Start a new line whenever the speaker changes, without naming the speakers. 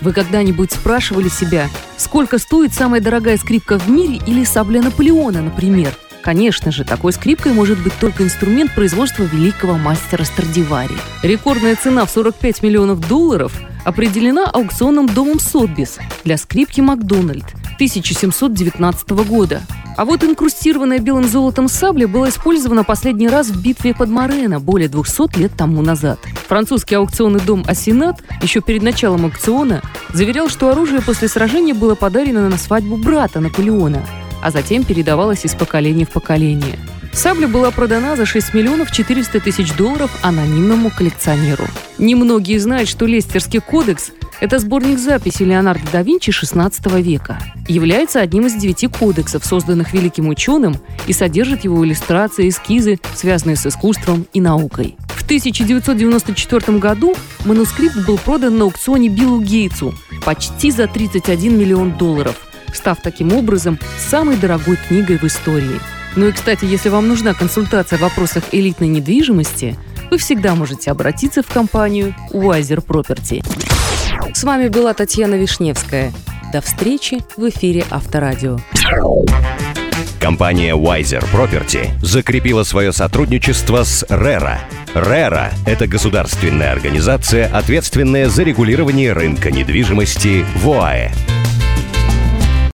вы когда-нибудь спрашивали себя, сколько стоит самая дорогая скрипка в мире или сабля Наполеона, например? Конечно же, такой скрипкой может быть только инструмент производства великого мастера Страдивари. Рекордная цена в 45 миллионов долларов определена аукционным домом Сотбис для скрипки Макдональд 1719 года. А вот инкрустированная белым золотом сабля была использована последний раз в битве под Морено более 200 лет тому назад. Французский аукционный дом «Асенат» еще перед началом аукциона заверял, что оружие после сражения было подарено на свадьбу брата Наполеона, а затем передавалось из поколения в поколение. Сабля была продана за 6 миллионов 400 тысяч долларов анонимному коллекционеру. Немногие знают, что Лестерский кодекс это сборник записей Леонардо да Винчи XVI века. Является одним из девяти кодексов, созданных великим ученым, и содержит его иллюстрации, эскизы, связанные с искусством и наукой. В 1994 году манускрипт был продан на аукционе Биллу Гейтсу почти за 31 миллион долларов, став таким образом самой дорогой книгой в истории. Ну и, кстати, если вам нужна консультация в вопросах элитной недвижимости, вы всегда можете обратиться в компанию Wiser Property. С вами была Татьяна Вишневская. До встречи в эфире Авторадио.
Компания Wiser Property закрепила свое сотрудничество с RERA. RERA – это государственная организация, ответственная за регулирование рынка недвижимости в ОАЭ.